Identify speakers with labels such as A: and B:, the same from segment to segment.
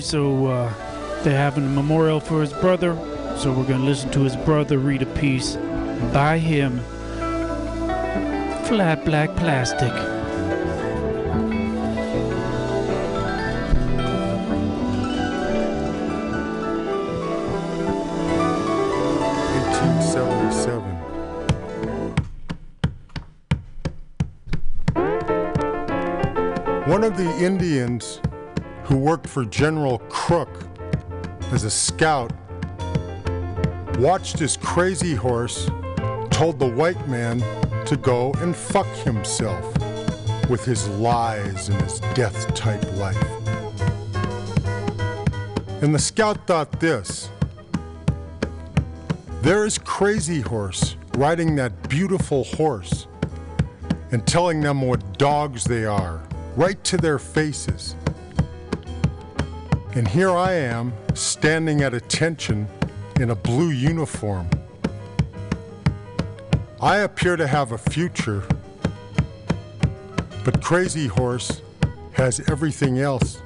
A: today, so uh, they're having a memorial for his brother. So we're gonna listen to his brother read a piece by him. Flat black plastic.
B: For General Crook as a scout watched his crazy horse told the white man to go and fuck himself with his lies and his death type life. And the scout thought this there is Crazy Horse riding that beautiful horse and telling them what dogs they are, right to their faces. And here I am, standing at attention in a blue uniform. I appear to have a future, but Crazy Horse has everything else.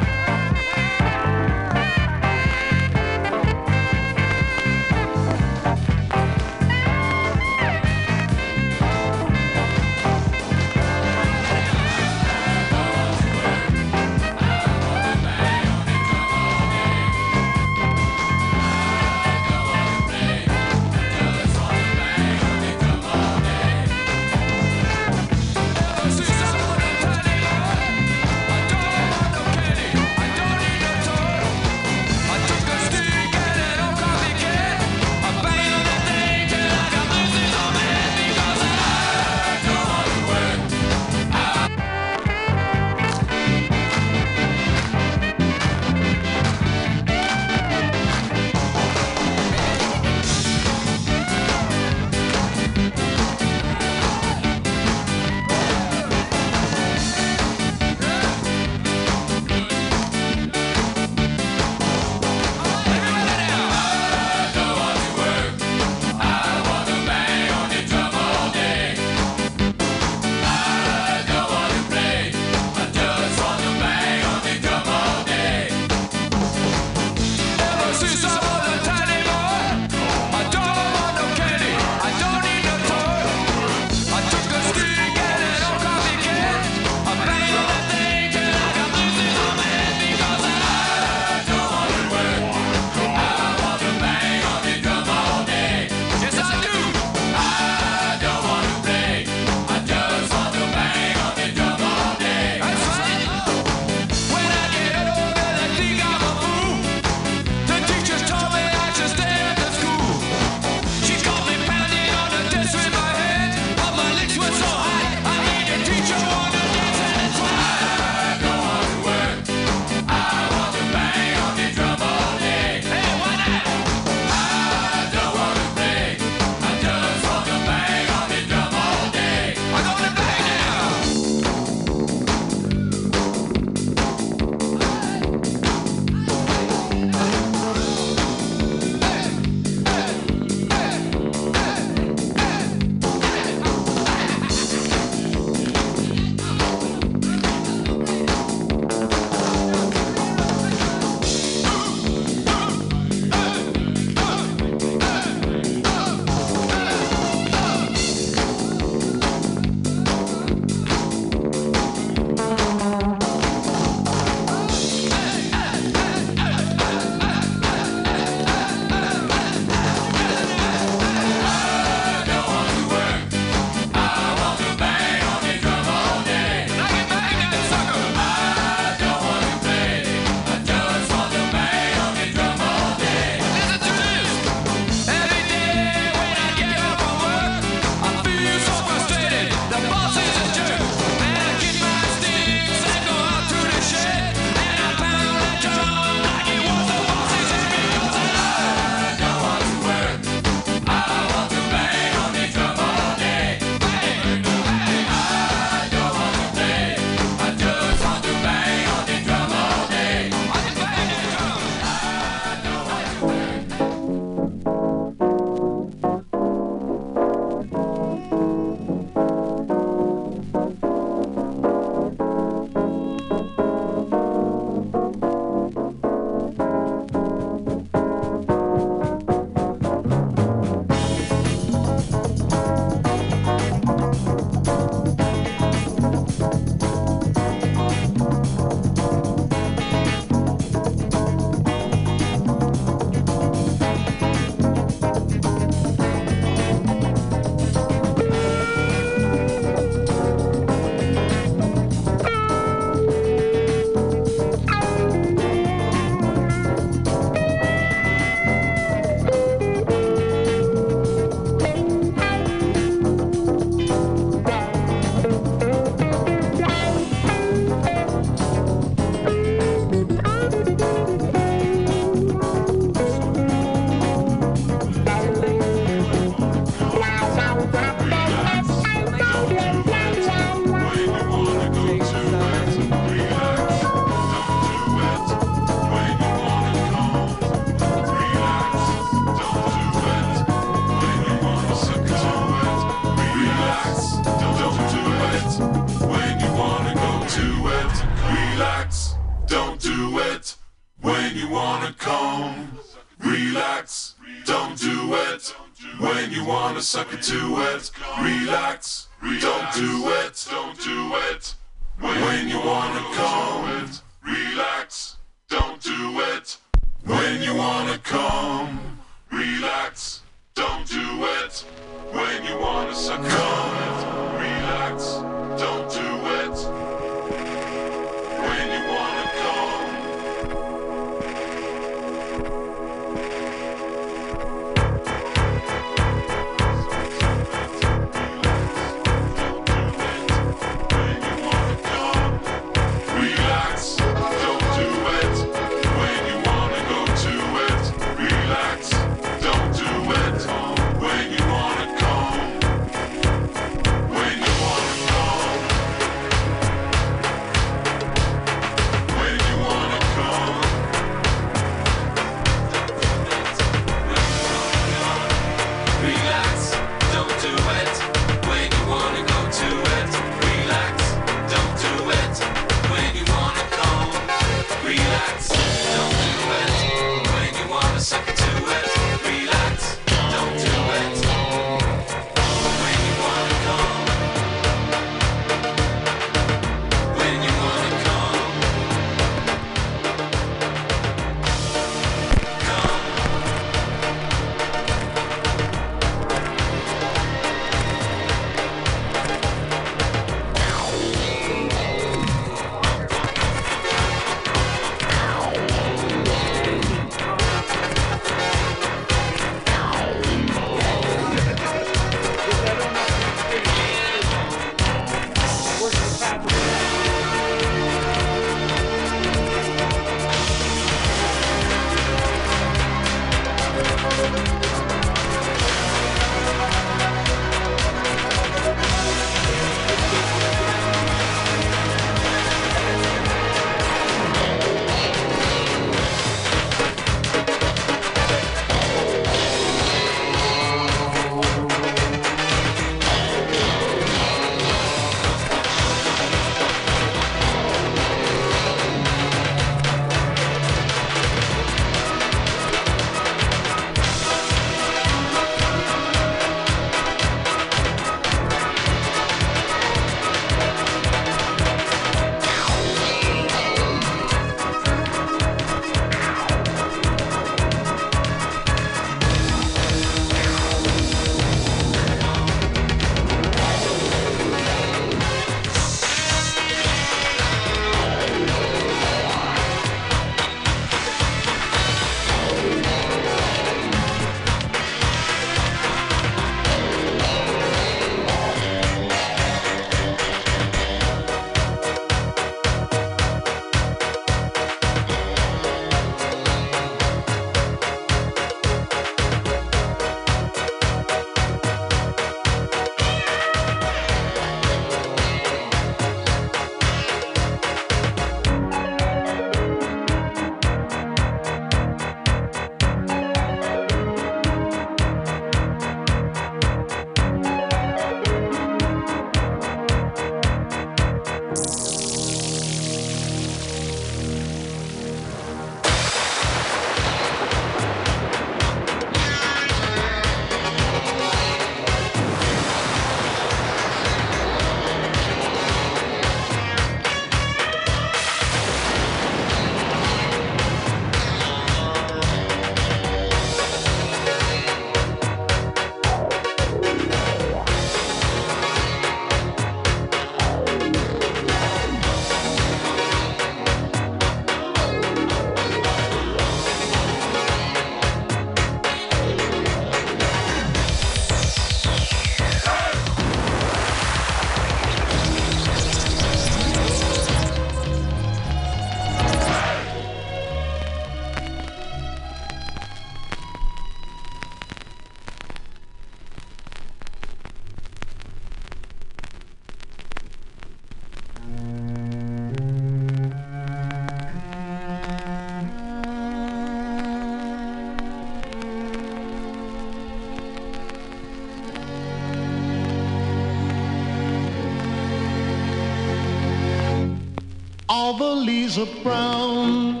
C: All the leaves are brown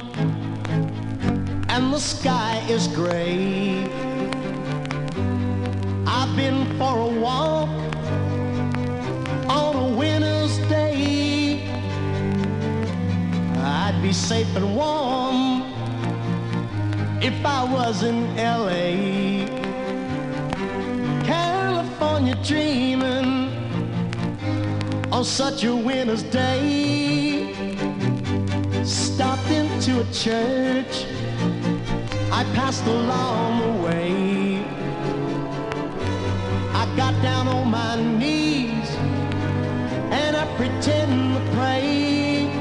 C: and the sky is gray. I've been for a walk on a winter's day. I'd be safe and warm if I was in LA. California dreaming on such a winter's day. Church I passed along the way. I got down on my knees and I pretend to pray.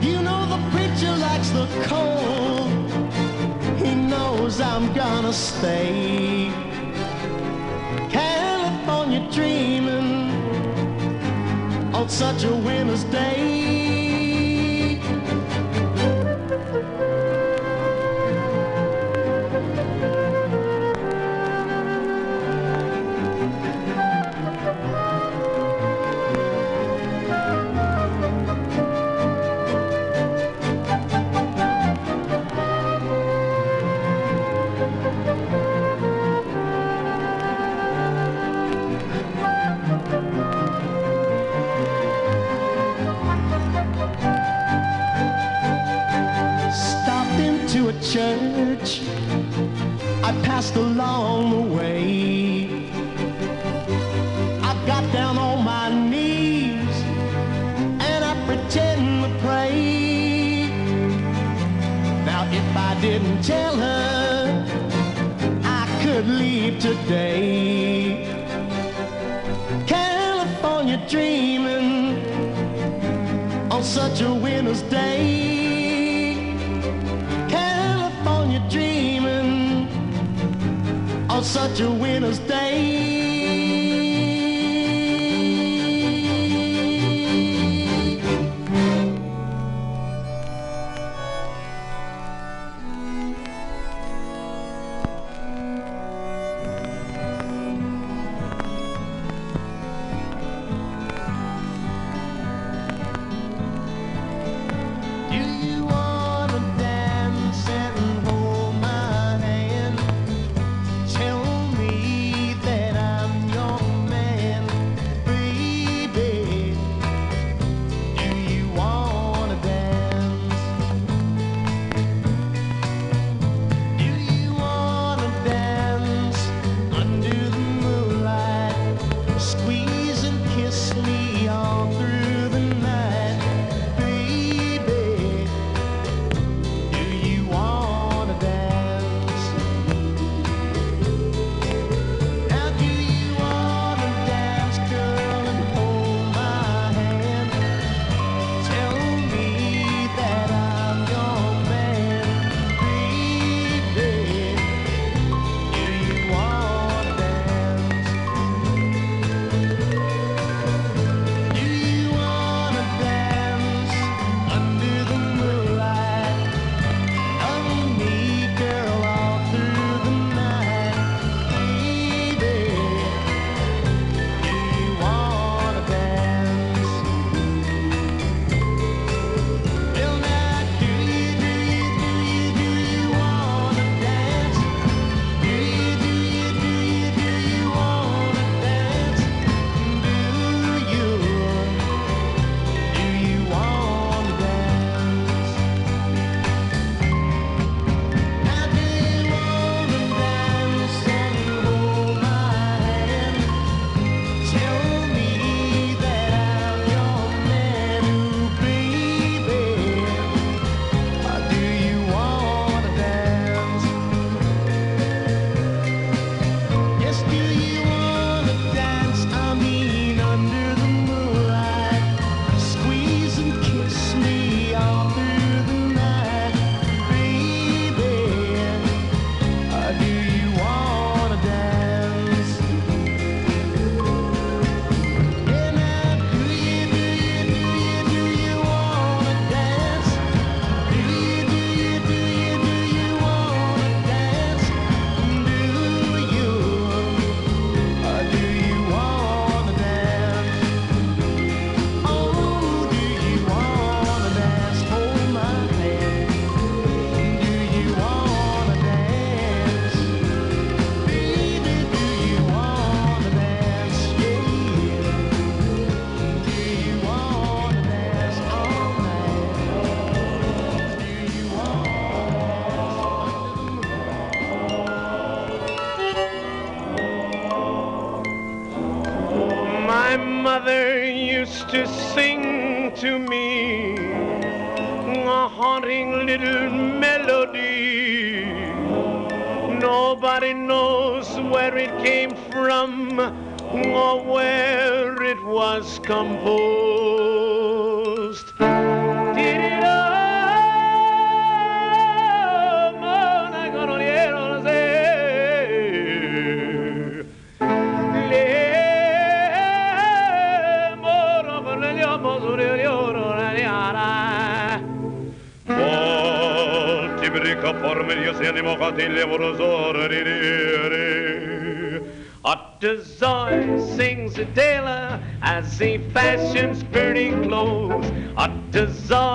C: You know the preacher likes the cold. He knows I'm gonna stay. California dreaming on such a winter's day. Church I passed along the way. I got down on my knees and I pretend to pray. Now if I didn't tell her, I could leave today. California dreaming on such a winter's day. Such a winter's day. till jag våra i
D: sings a tailor as he fashions pretty clothes.
E: At desire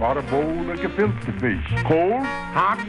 E: About a bowl of gefilte fish? Cold, hot,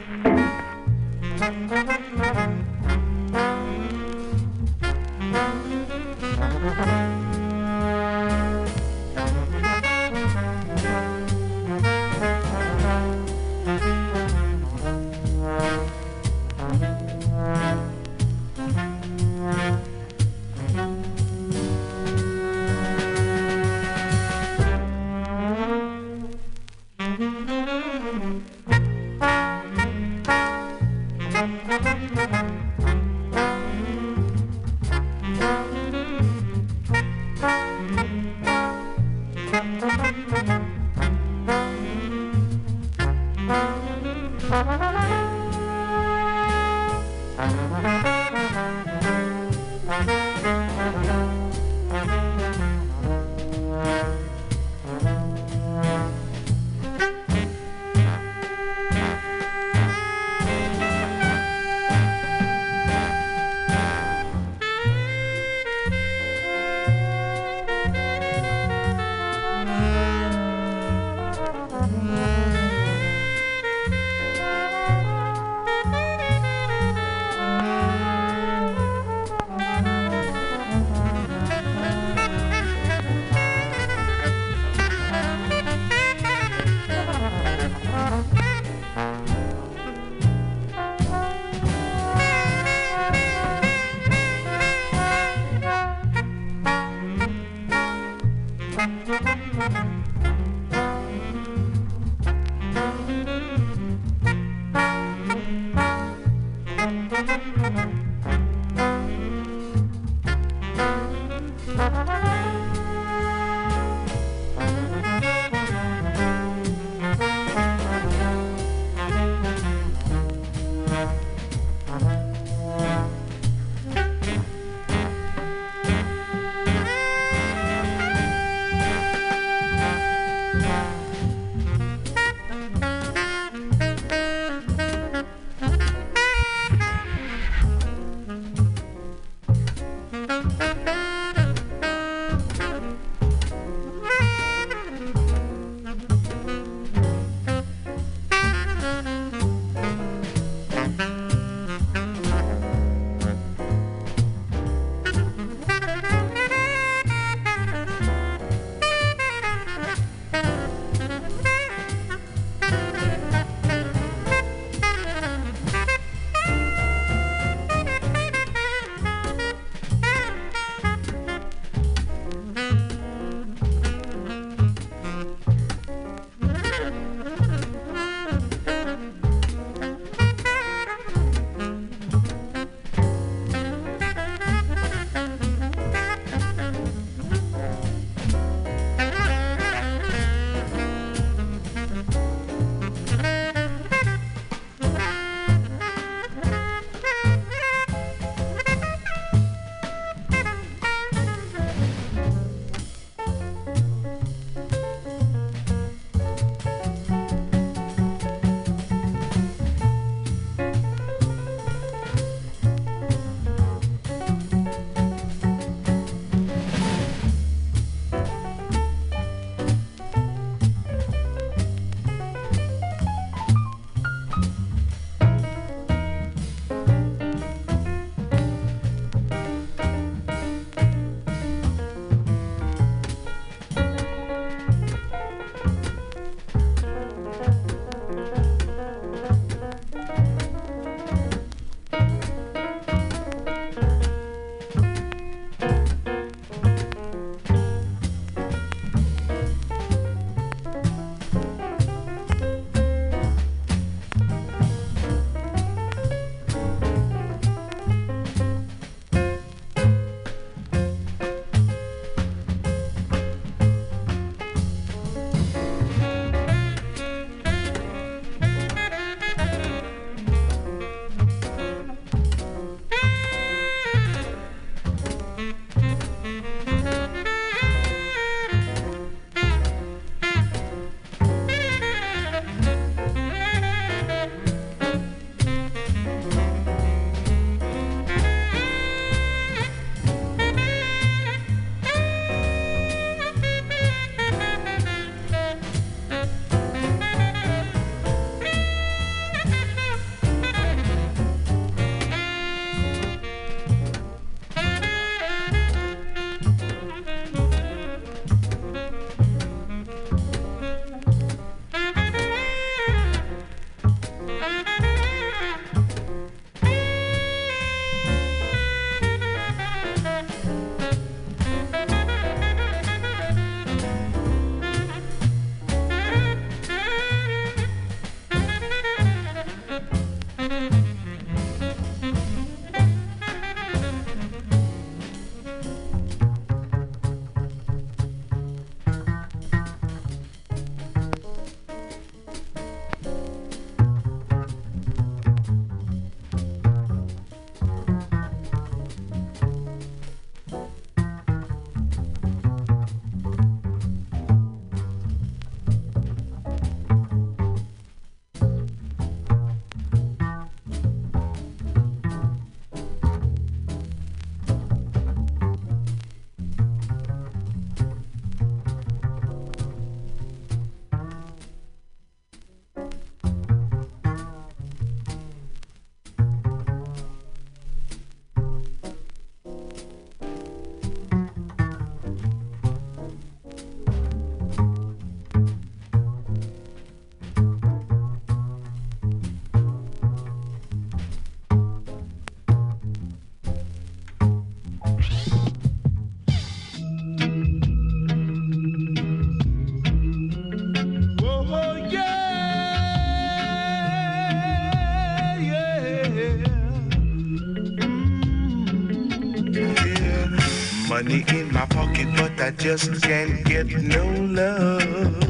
F: I just can't get no love.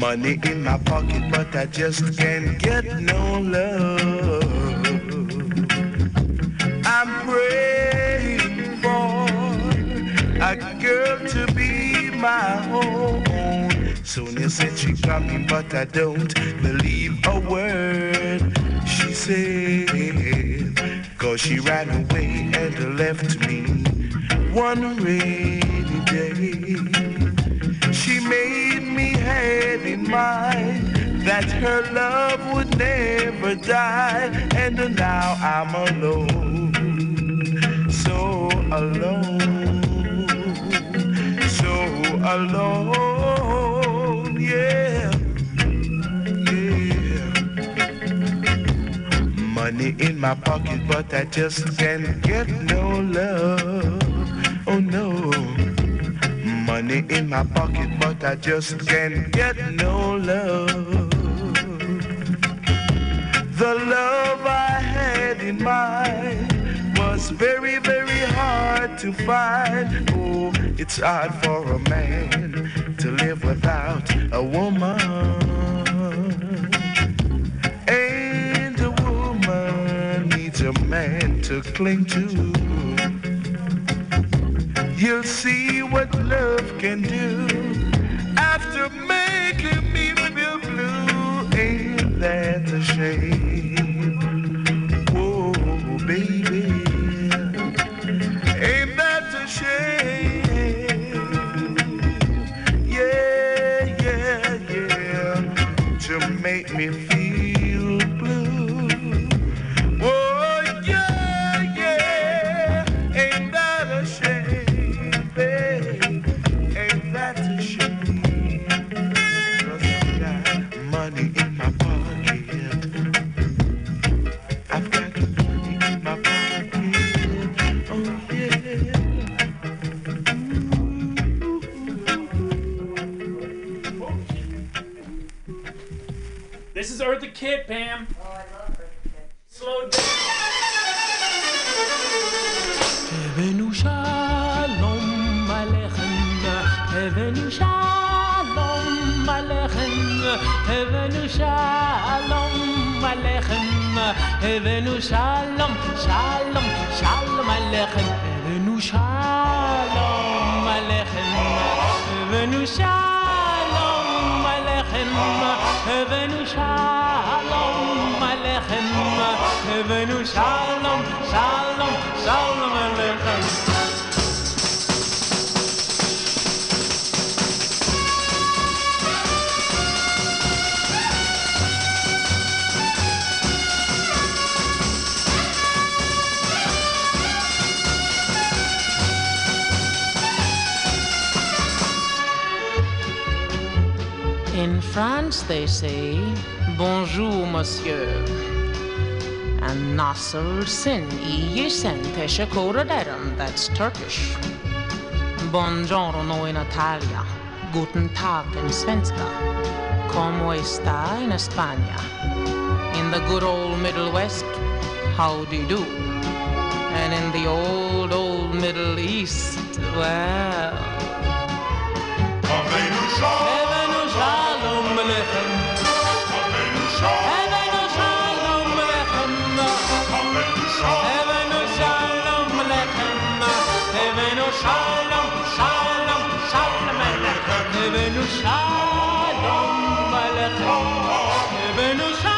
F: Money in my pocket, but I just can't get no love. I'm praying for a girl to be my own. Sonia said she coming, but I don't believe a word she said. Cause she ran away and left me one rainy day. She made me had in mind that her love would never die. And now I'm alone, so alone, so alone, yeah, yeah. Money in my pocket, but I just can't get no love. Oh no. Money in my pocket, but I just can't get no love. The love I had in mind was very, very hard to find. Oh, it's hard for a man to live without a woman. And a woman needs a man to cling to. You'll see what love can do after making me feel blue. Ain't that a shame? Whoa, baby.
G: This is Eartha Kitt, Pam. Oh, I love Eartha Kitt. Slow down.
H: Heaven shalom shalom shalom aleichem. Heaven shalom, shalom, shalom aleichem. Heaven shalom shalom. עליכם, הבאנו שלום עליכם, הבאנו שלום, שלום, שלום In France, they say, Bonjour, monsieur. And Nasser Sin Iyisen Teshakura Deram, that's Turkish. Buongiorno in Italia. Guten Tag in Svenska. Como está in España? In the good old Middle West, how do you do? And in the old, old Middle East, well. Heaven shalom alechem. Heaven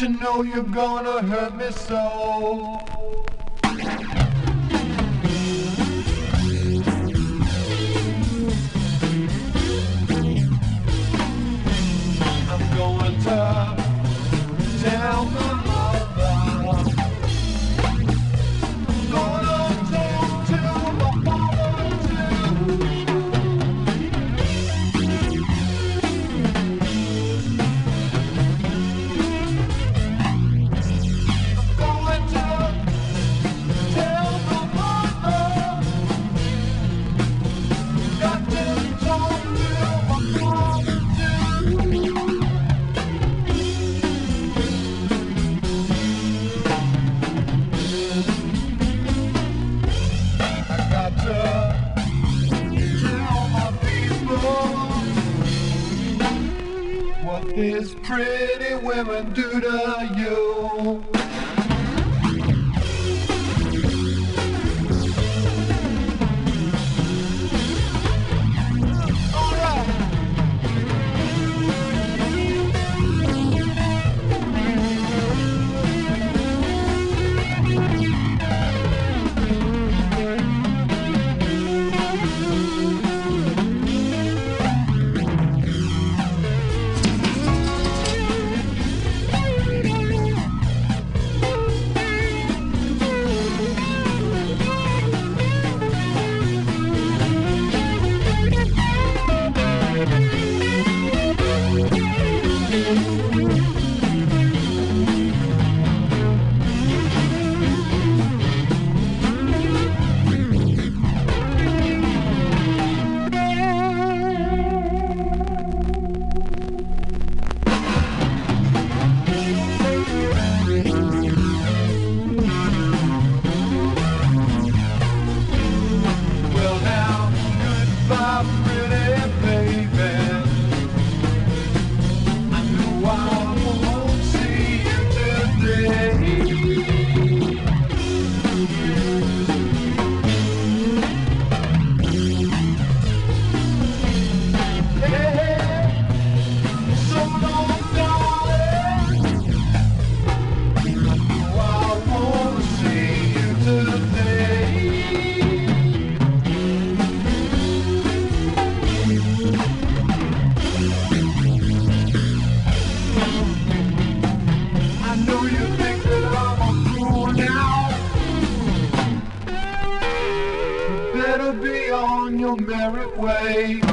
I: you know you're gonna hurt me so? These way.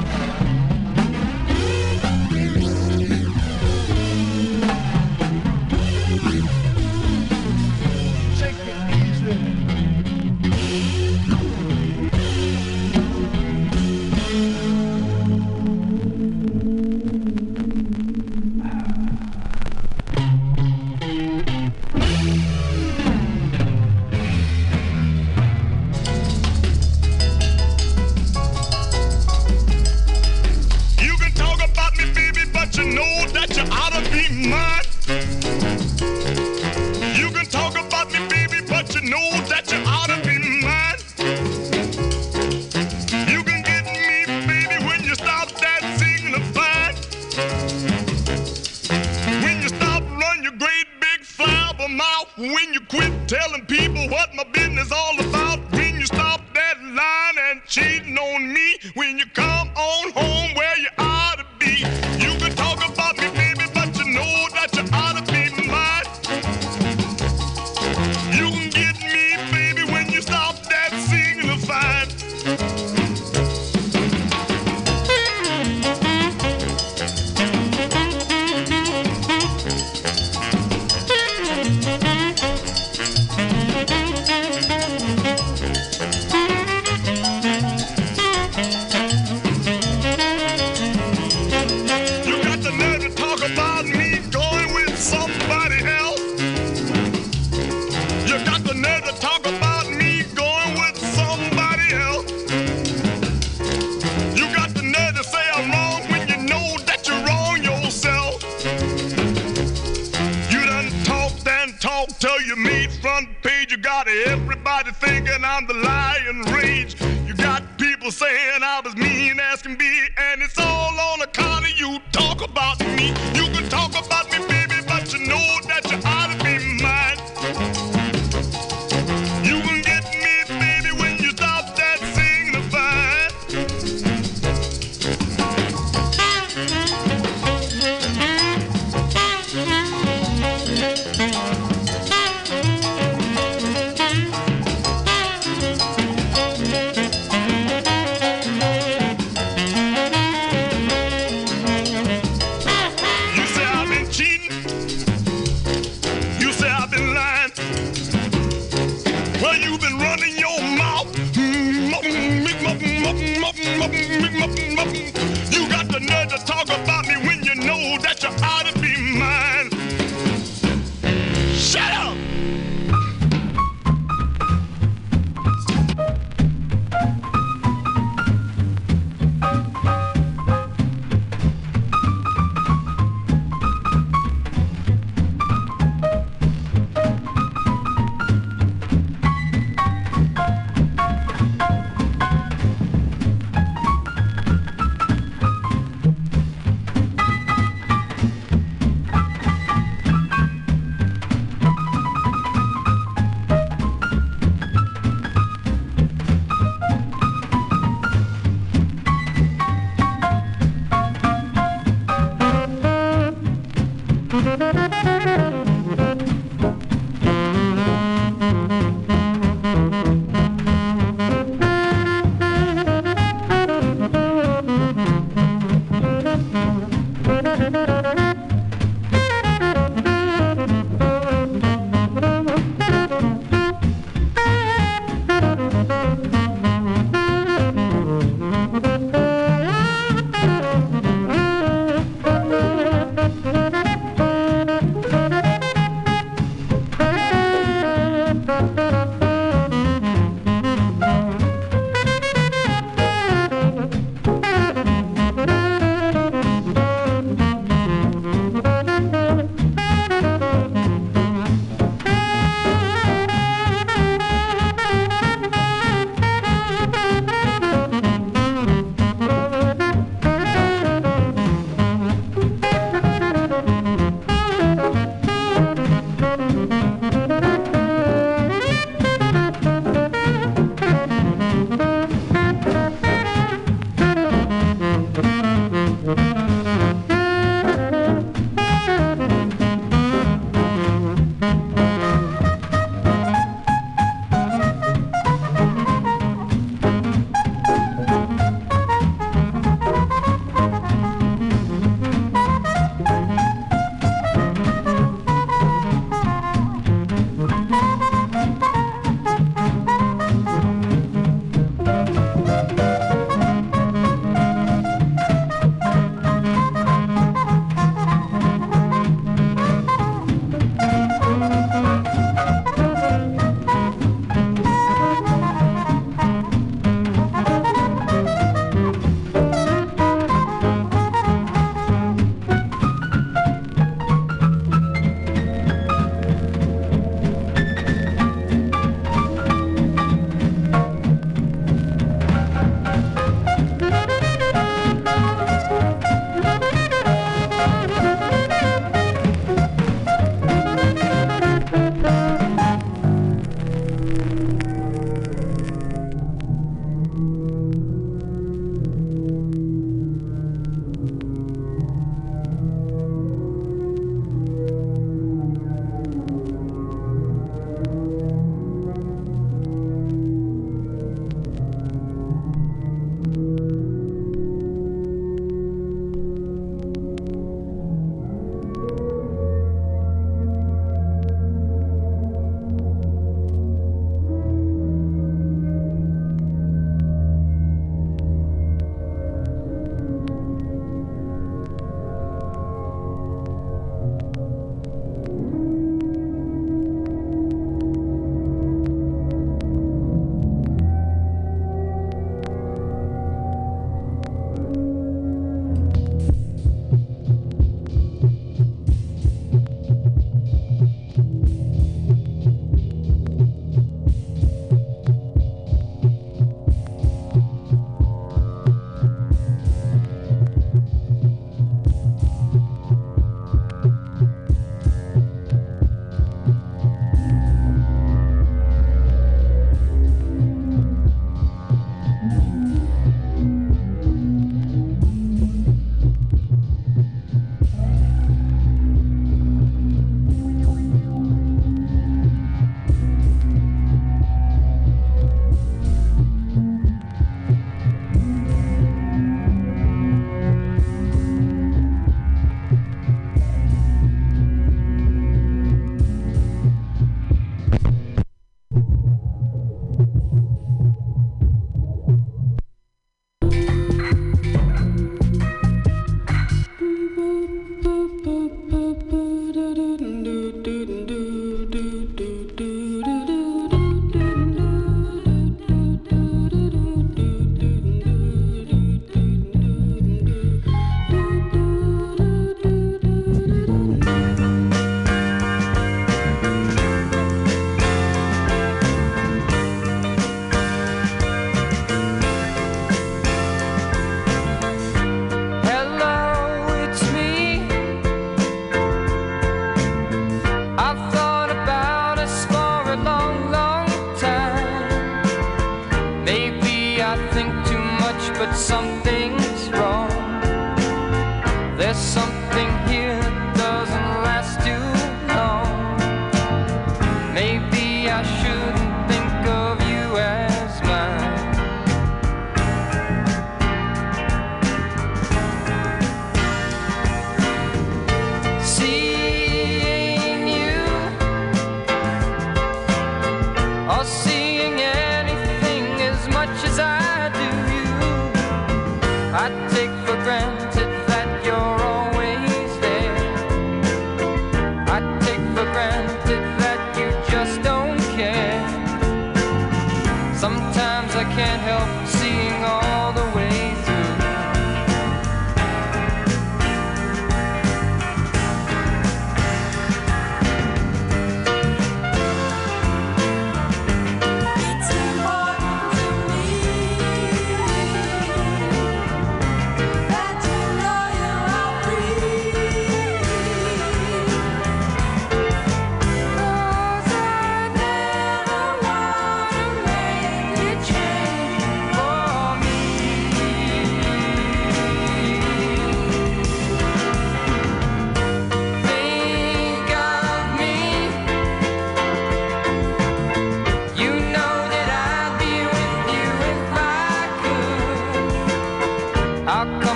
J: Música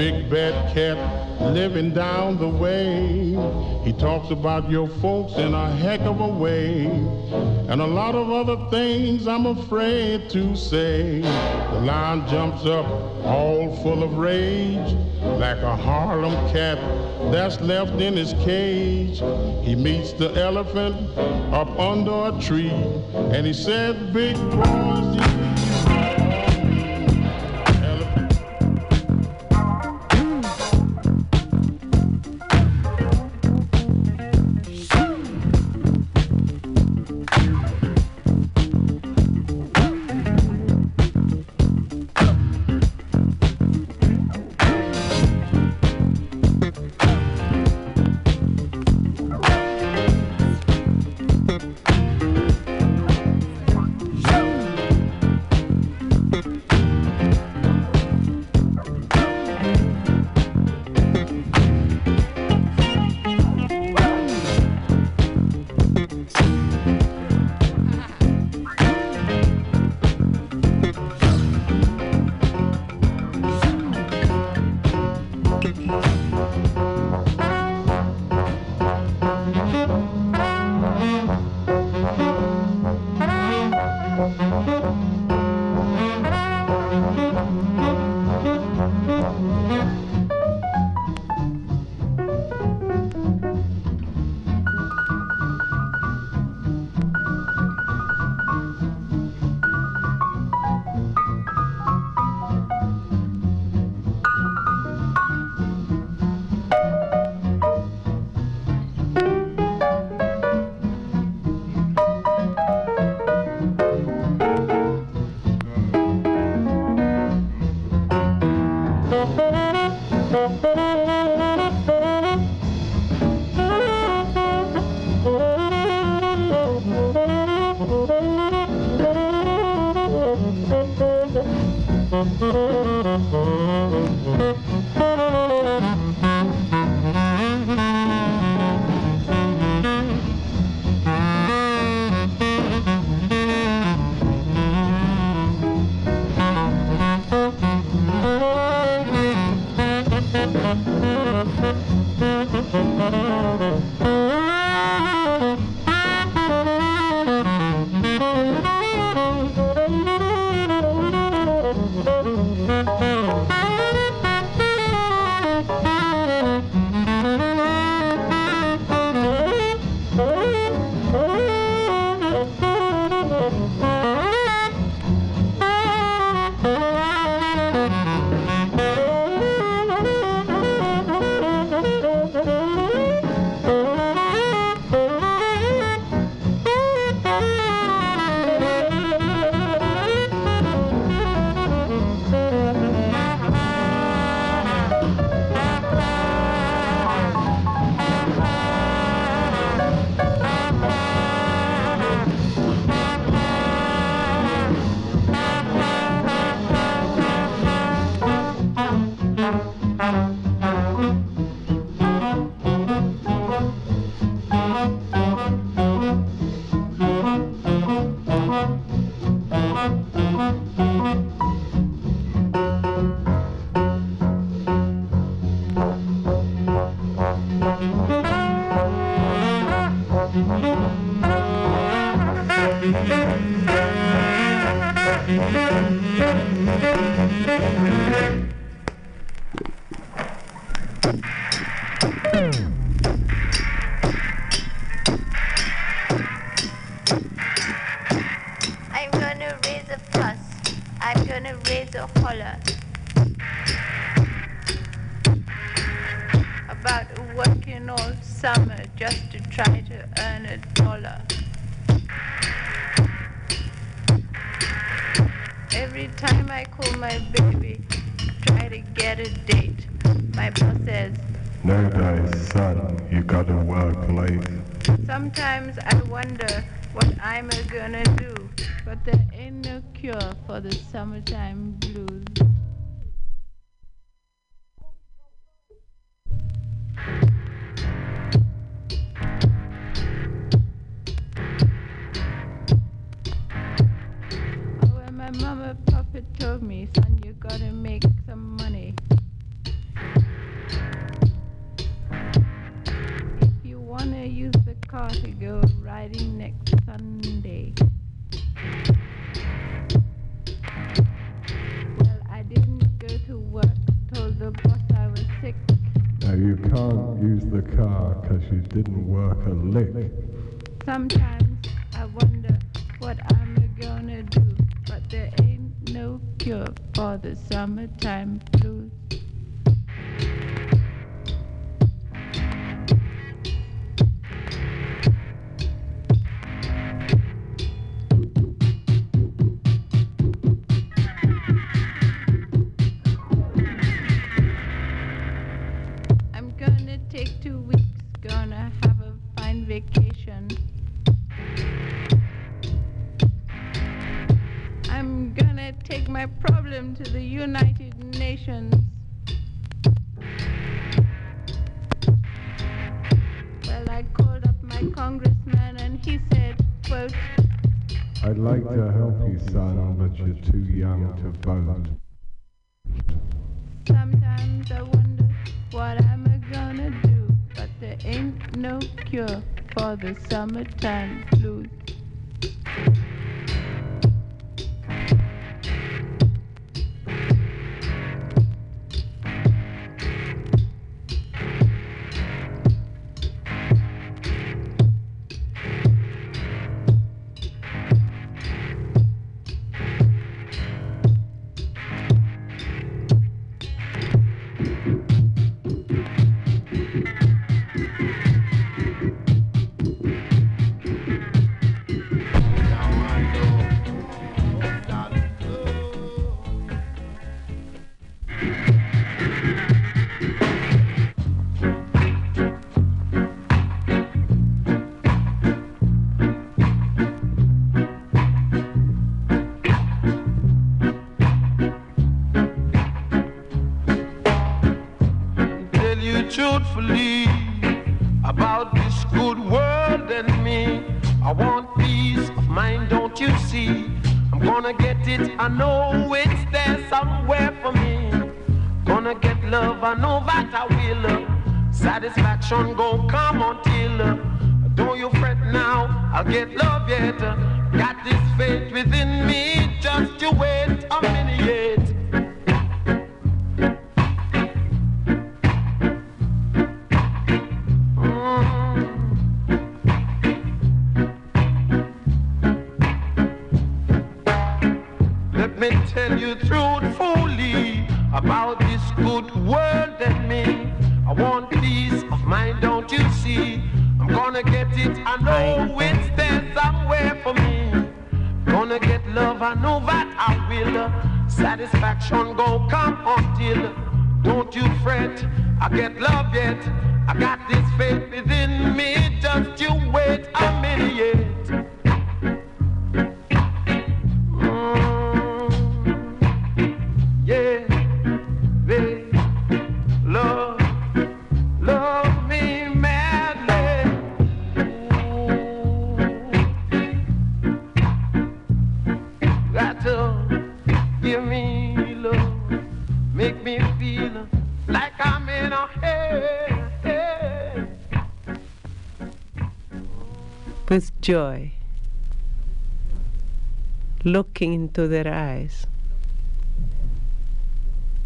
J: big
K: bad cat living down the way. He talks about your folks in a heck of a way. And a lot of other things I'm afraid to say. The lion jumps up all full of rage. Like a Harlem cat that's left in his cage. He meets the elephant up under a tree. And he said, big boys, you
L: I take my problem to the United Nations. Well, I called up my congressman and he said, quote,
M: I'd like to help you, son, but you're too young to vote.
L: Sometimes I wonder what I'm gonna do, but there ain't no cure for the summertime blues.
N: sun into their eyes.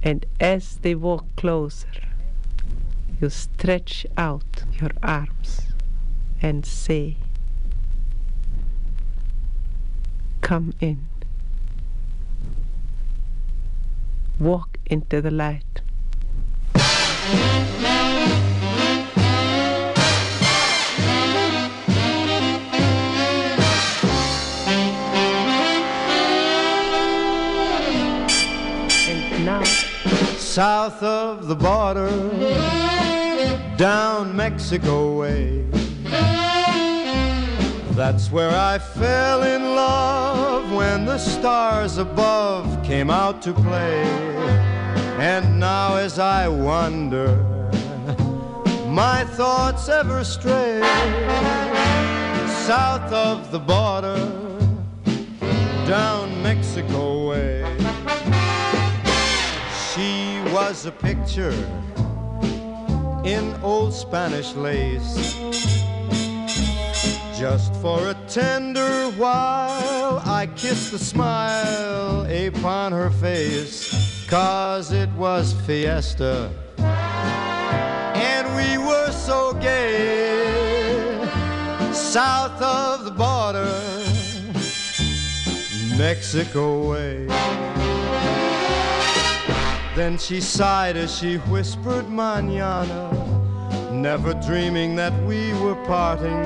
N: And as they walk closer, you stretch out your arms and say, Come in. Walk into the light.
O: south of the border, down Mexico way. That's where I fell in love when the stars above came out to play. And now, as I wander, my thoughts ever stray south of the border, down Mexico way was a picture in old Spanish lace. Just for a tender while, I kissed the smile upon her face, cause it was fiesta, and we were so gay. South of the border, Mexico way. Then she sighed as she whispered, Manana, never dreaming that we were parting.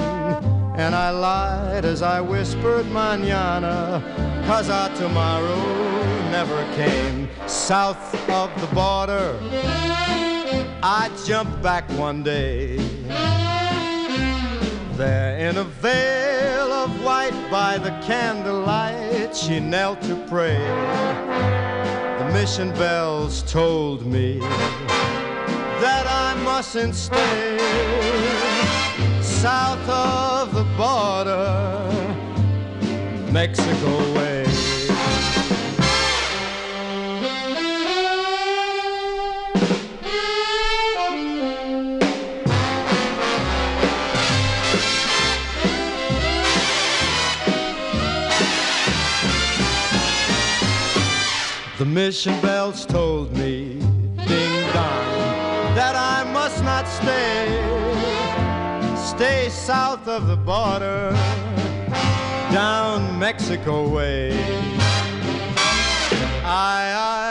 O: And I lied as I whispered, Manana, cause our tomorrow never came. South of the border, I jumped back one day. There in a veil of white by the candlelight, she knelt to pray. Mission bells told me that I mustn't stay south of the border, Mexico way. The mission bells told me, ding dong, that I must not stay. Stay south of the border, down Mexico way. I, I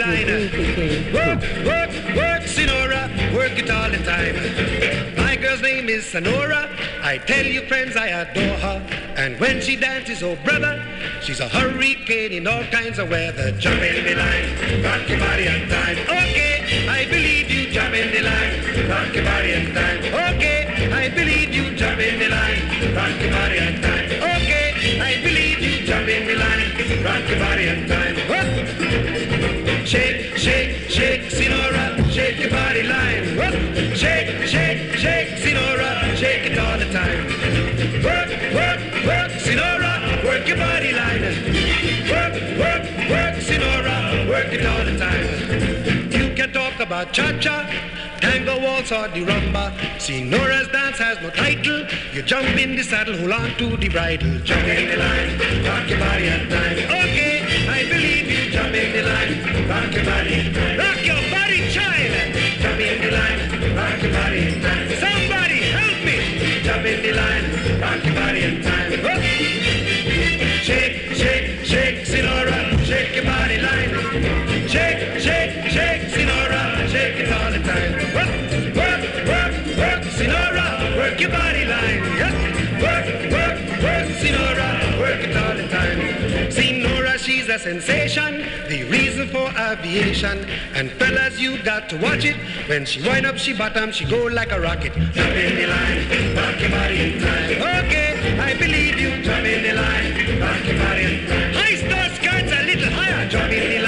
P: line. Work, work, work, Senora, work it all the time. My girl's name is Senora. I tell you, friends, I adore her. And when she dances, oh brother, she's a hurricane in all kinds of weather. Jump in the line, rock your body on time. Okay, I believe you. Jump in the line, rock your body on time. Okay, I believe you. Jump in the line, rock your body on time. Okay, I believe you. Jump in the line, rock your body on time. Whoop shake, shake, shake, senora, shake your body line. Work, shake, shake, shake, senora, shake it all the time. Work, work, work, senora, work your body line. Work, work, work, senora, work it all the time. You can talk about cha-cha tango waltz or the rumba. Senora's dance has no title. You jump in the saddle, hold on to the bridle. Jump in the line, rock your body and time. Okay, I believe you. Jump in the line, rock your body and time. Rock your body, child. Jump in the line, rock your body and time. Somebody help me. Jump in the line. sensation, the reason for aviation. And fellas, you got to watch it. When she wind up, she bottom, she go like a rocket. Jump in the line, rock your body in time. Okay, I believe you. Jump in the line, rock your body in time. High star skirts a little higher. Jump in the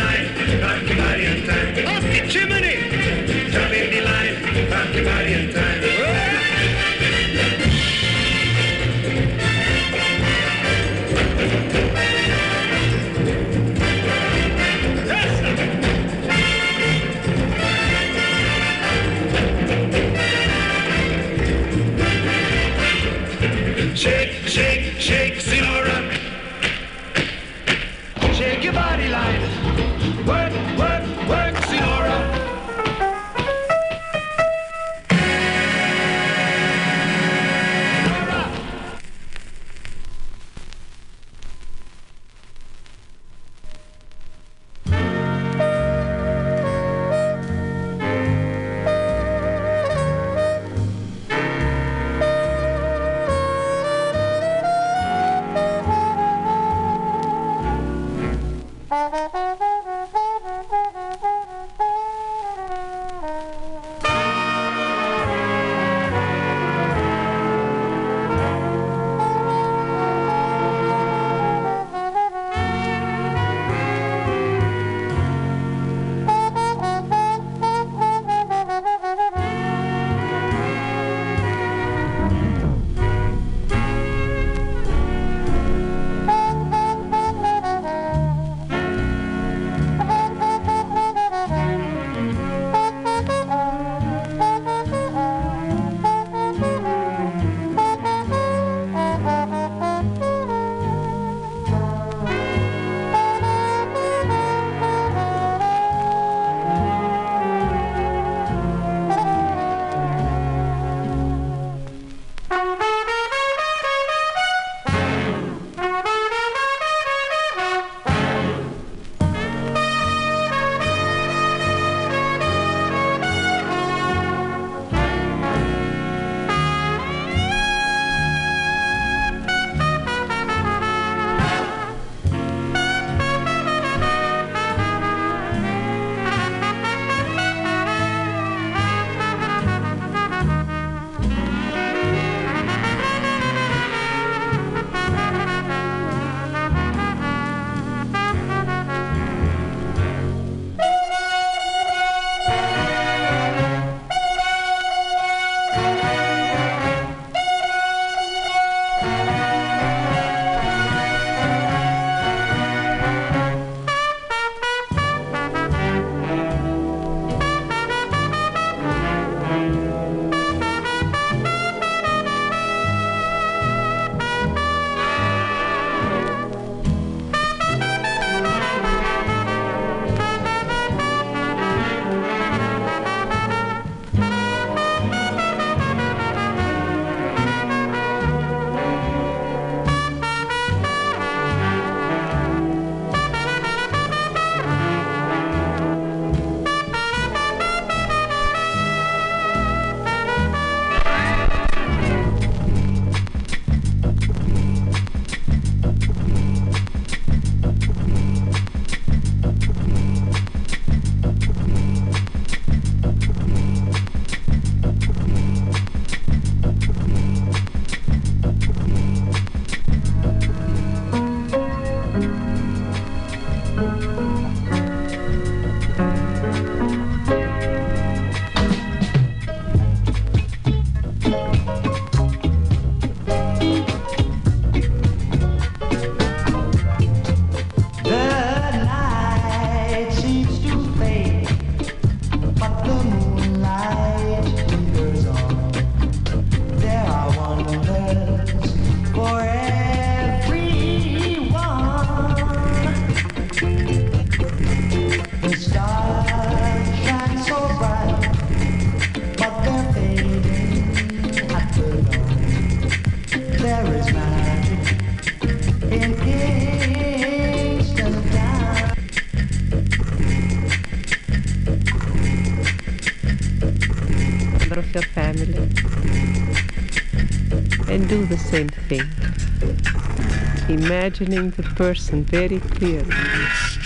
N: Imagining the person very clearly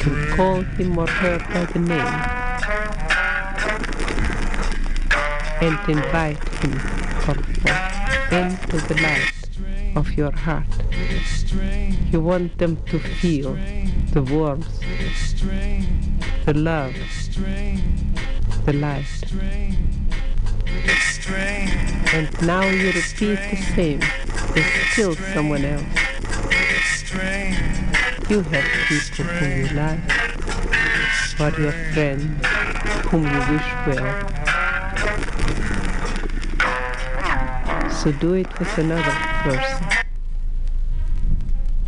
N: and call him or her by the name and invite him or her into the light of your heart. You want them to feel the warmth, the love, the light. And now you repeat the same. There's still someone else. You have people whom you like, but your friends whom you wish well. So do it with another person.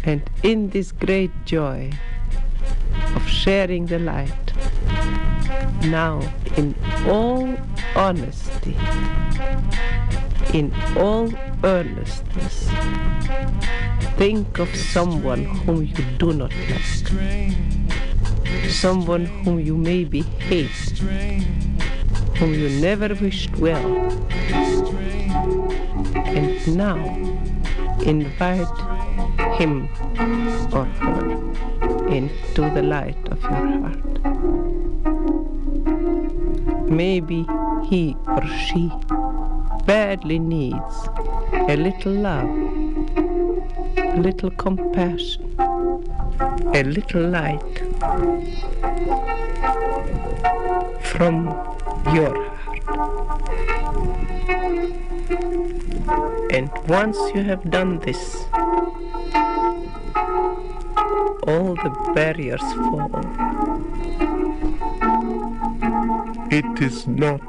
N: And in this great joy of sharing the light, now in all honesty, in all earnestness, think of someone whom you do not like, someone whom you maybe hate, whom you never wished well. And now invite him or her into the light of your heart. Maybe he or she badly needs a little love, little compassion, a little light from your heart. And once you have done this, all the barriers fall.
Q: It is not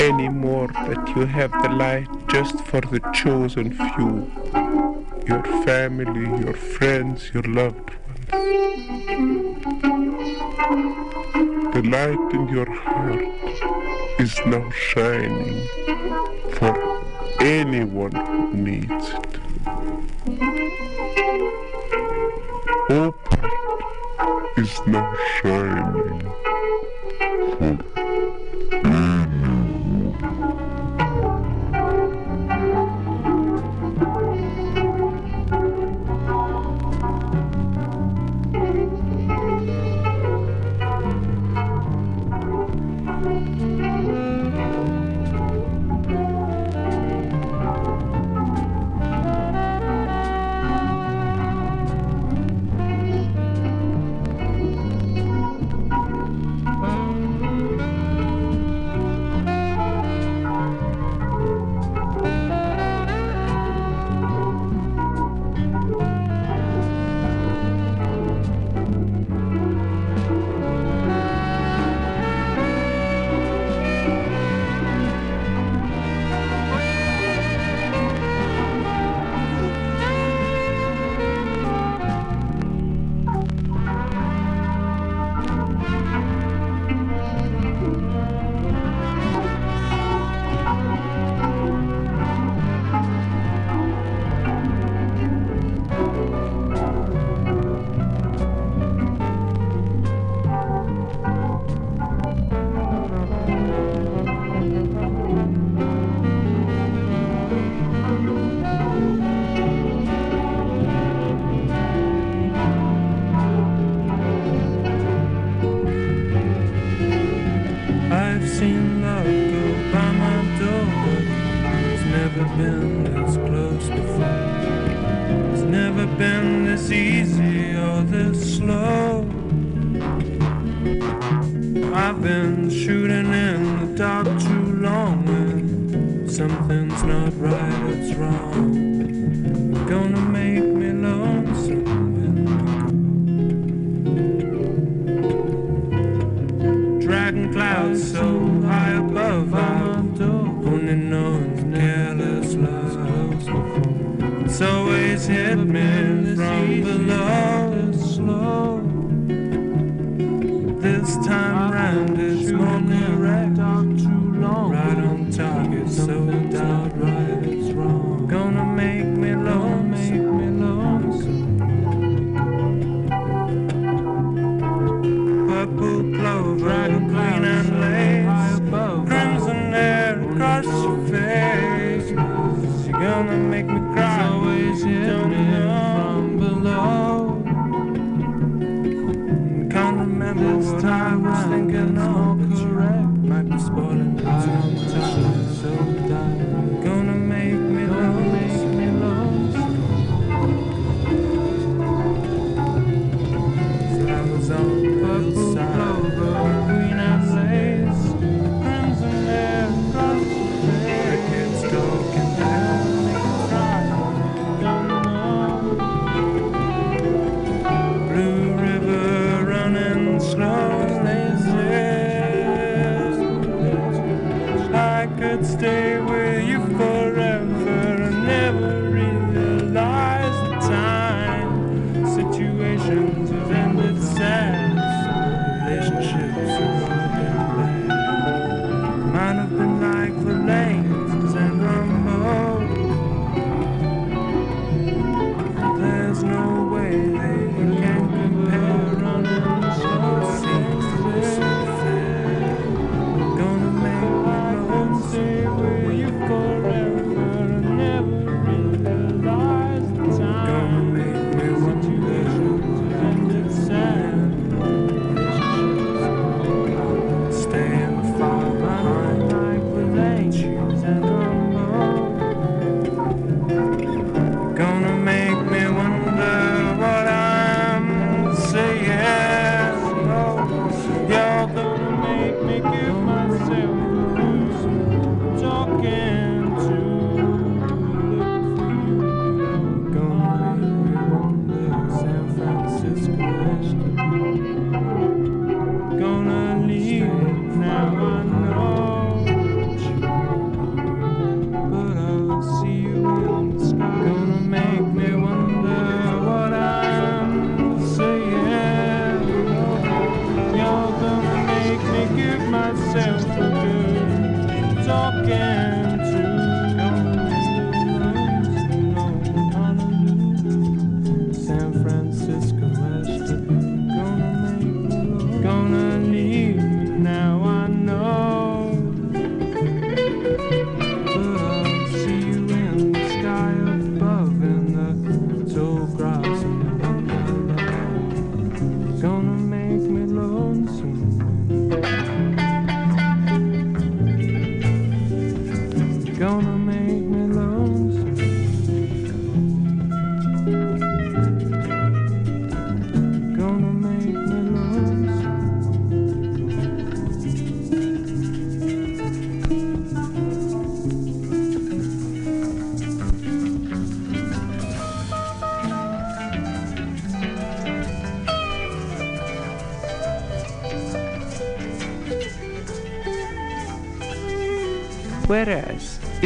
Q: anymore that you have the light just for the chosen few, your family, your friends, your loved ones. The light in your heart is now shining for anyone who needs it. Opal is now shining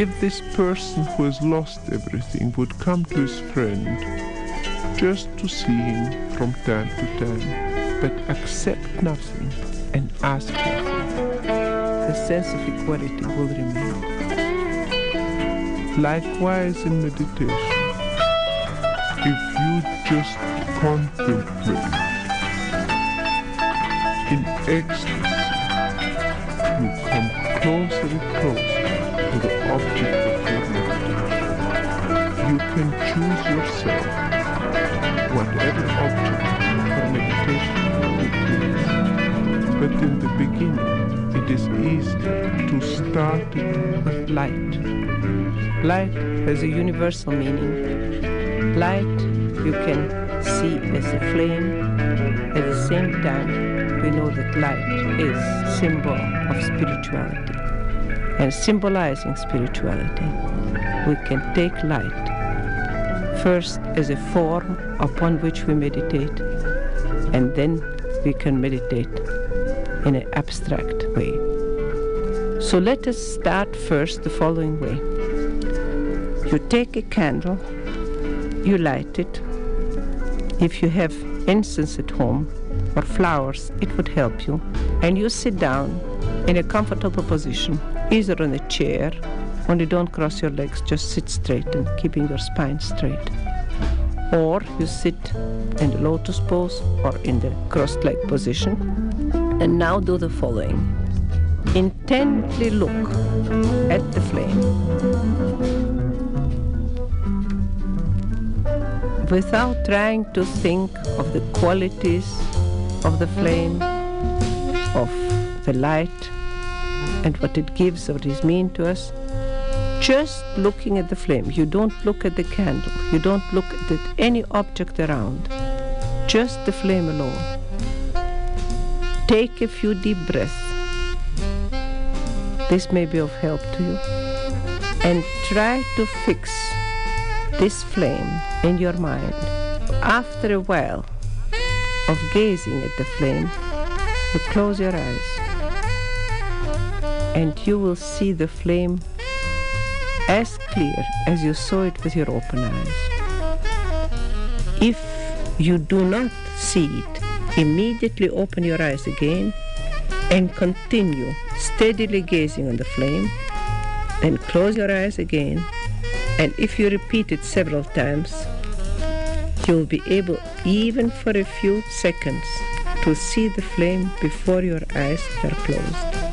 Q: if this person who has lost everything would come to his friend just to see him from time to time, but accept nothing and ask nothing,
N: The sense of equality will remain.
Q: likewise in meditation, if you just contemplate in ecstasy, object of meditation. You can choose yourself whatever object for meditation it is. But in the beginning, it is easy to start it
N: with light. Light has a universal meaning. Light you can see as a flame. At the same time, we know that light is symbol of spirituality. And symbolizing spirituality, we can take light first as a form upon which we meditate, and then we can meditate in an abstract way. So let us start first the following way. You take a candle you light it. If you have incense at home or flowers, it would help you. And you sit down in a comfortable position, either on a chair, only don't cross your legs, just sit straight and keeping your spine straight. Or you sit in the lotus pose or in the crossed leg position. And now do the following. Intently look at the flame. Without trying to think of the qualities of the flame, of the light, and what it gives, what it means to us, just looking at the flame. You don't look at the candle. You don't look at any object around. Just the flame alone. Take a few deep breaths. This may be of help to you. And try to fix this flame in your mind. After a while of gazing at the flame, you close your eyes and you will see the flame as clear as you saw it with your open eyes. If you do not see it, immediately open your eyes again and continue steadily gazing on the flame. Then close your eyes again, and if you repeat it several times, you will be able, even for a few seconds, to see the flame before your eyes are closed.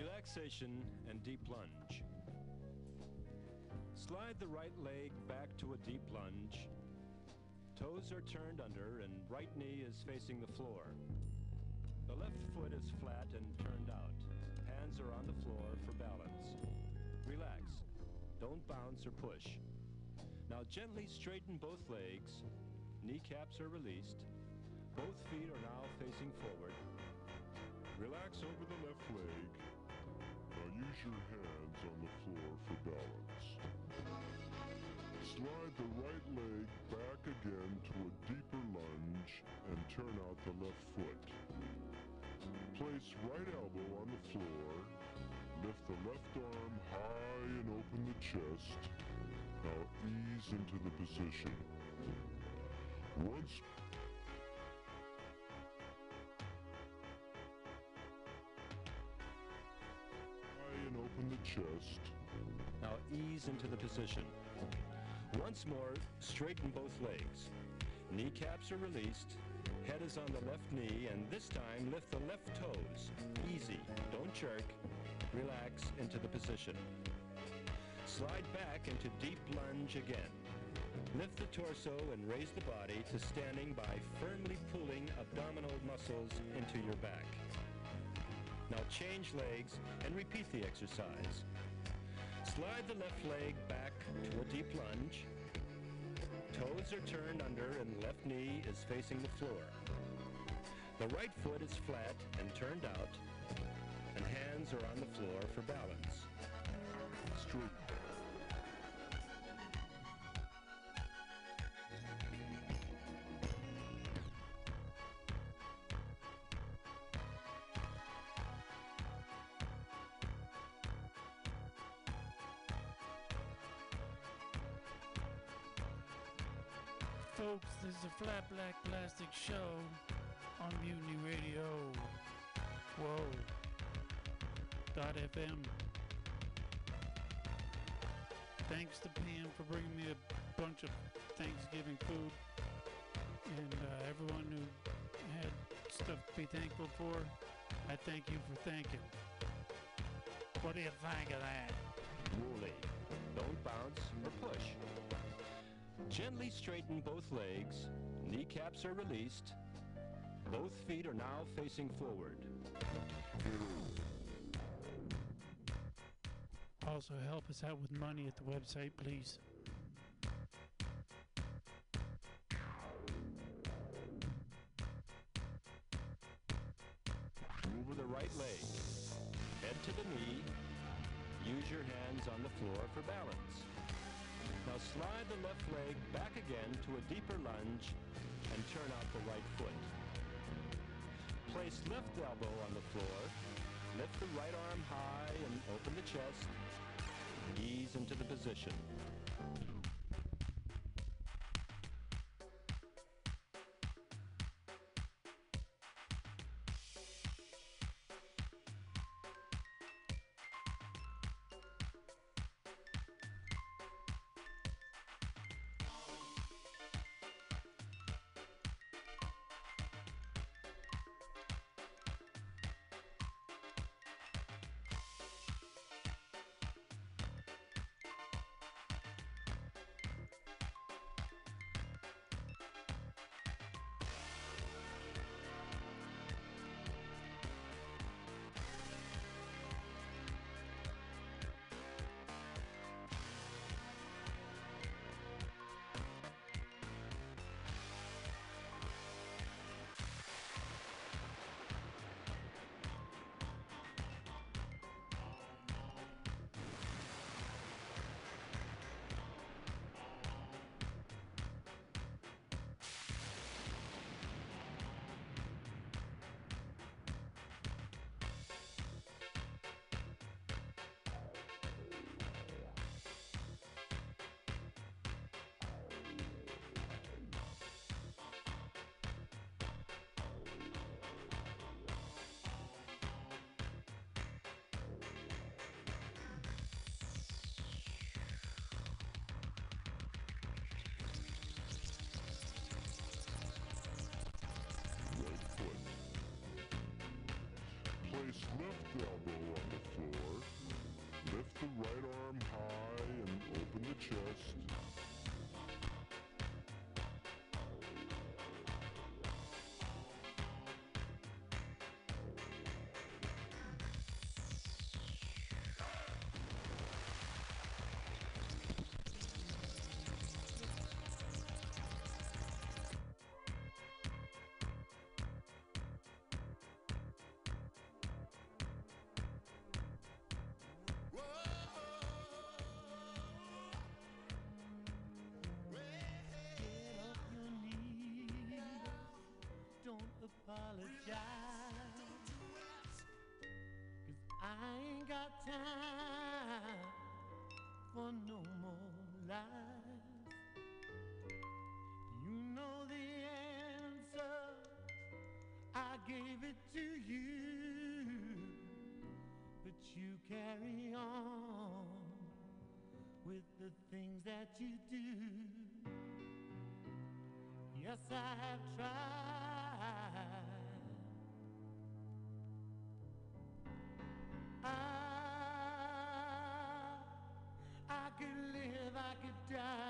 R: Relaxation and deep lunge. Slide the right leg back to a deep lunge. Toes are turned under and right knee is facing the floor. The left foot is flat and turned out. Hands are on the floor for balance. Relax. Don't bounce or push. Now gently straighten both legs. Kneecaps are released. Both feet are now facing forward.
S: Relax over the left leg. Your hands on the floor for balance. Slide the right leg back again to a deeper lunge and turn out the left foot. Place right elbow on the floor. Lift the left arm high and open the chest. Now ease into the position. Once and open the chest.
R: Now ease into the position. Once more, straighten both legs. Kneecaps are released. Head is on the left knee, and this time lift the left toes. Easy, don't jerk. Relax into the position. Slide back into deep lunge again. Lift the torso and raise the body to standing by firmly pulling abdominal muscles into your back. Now change legs and repeat the exercise. Slide the left leg back to a deep lunge. Toes are turned under and left knee is facing the floor. The right foot is flat and turned out, and hands are on the floor for balance. Straight.
G: Is a Flat Black Plastic Show on Mutiny Radio. Whoa. Dot FM. Thanks to Pam for bringing me a bunch of Thanksgiving food. And uh, everyone who had stuff to be thankful for, I thank you for thanking. What do you think of that?
R: Woolly. Don't bounce or push. Gently straighten both legs. Kneecaps are released. Both feet are now facing forward.
G: Also, help us out with money at the website, please.
R: Over the right leg. Head to the knee. Use your hands on the floor for balance. Slide the left leg back again to a deeper lunge and turn out the right foot. Place left elbow on the floor. Lift the right arm high and open the chest. Ease into the position.
S: Place left elbow on the floor. Lift the right arm high and open the chest.
T: apologize. Cause I ain't got time for no more lies. You know the answer, I gave it to you. But you carry on with the things that you do. Yes, I have tried. die.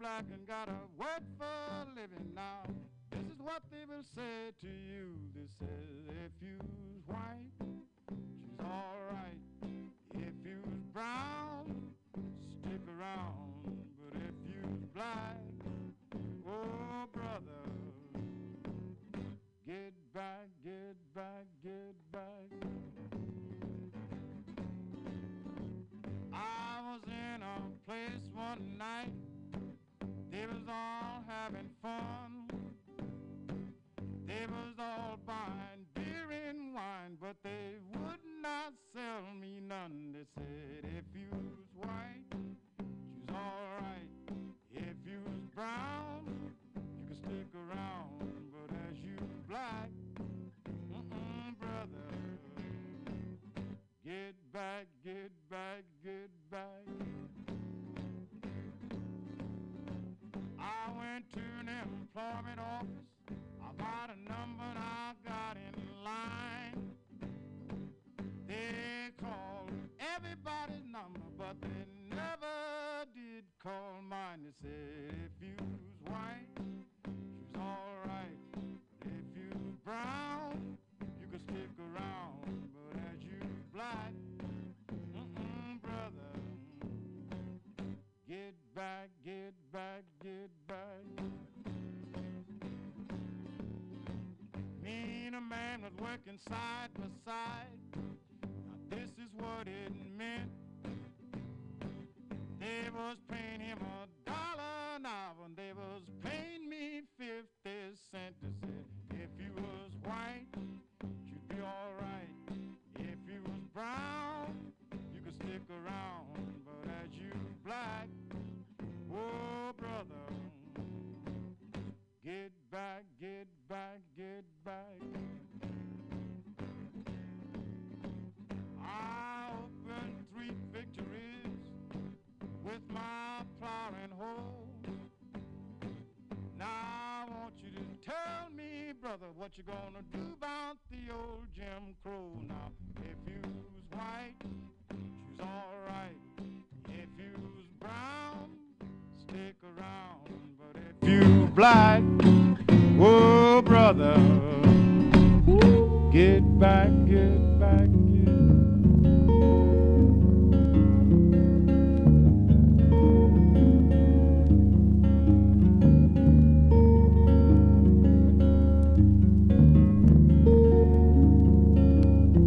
U: black and gotta work for a living now. This is what they will say to you. This is working side by side. what you gonna do about the old Jim Crow now? If you was white, she's alright. If you was brown, stick around. But if you black, oh brother, get back.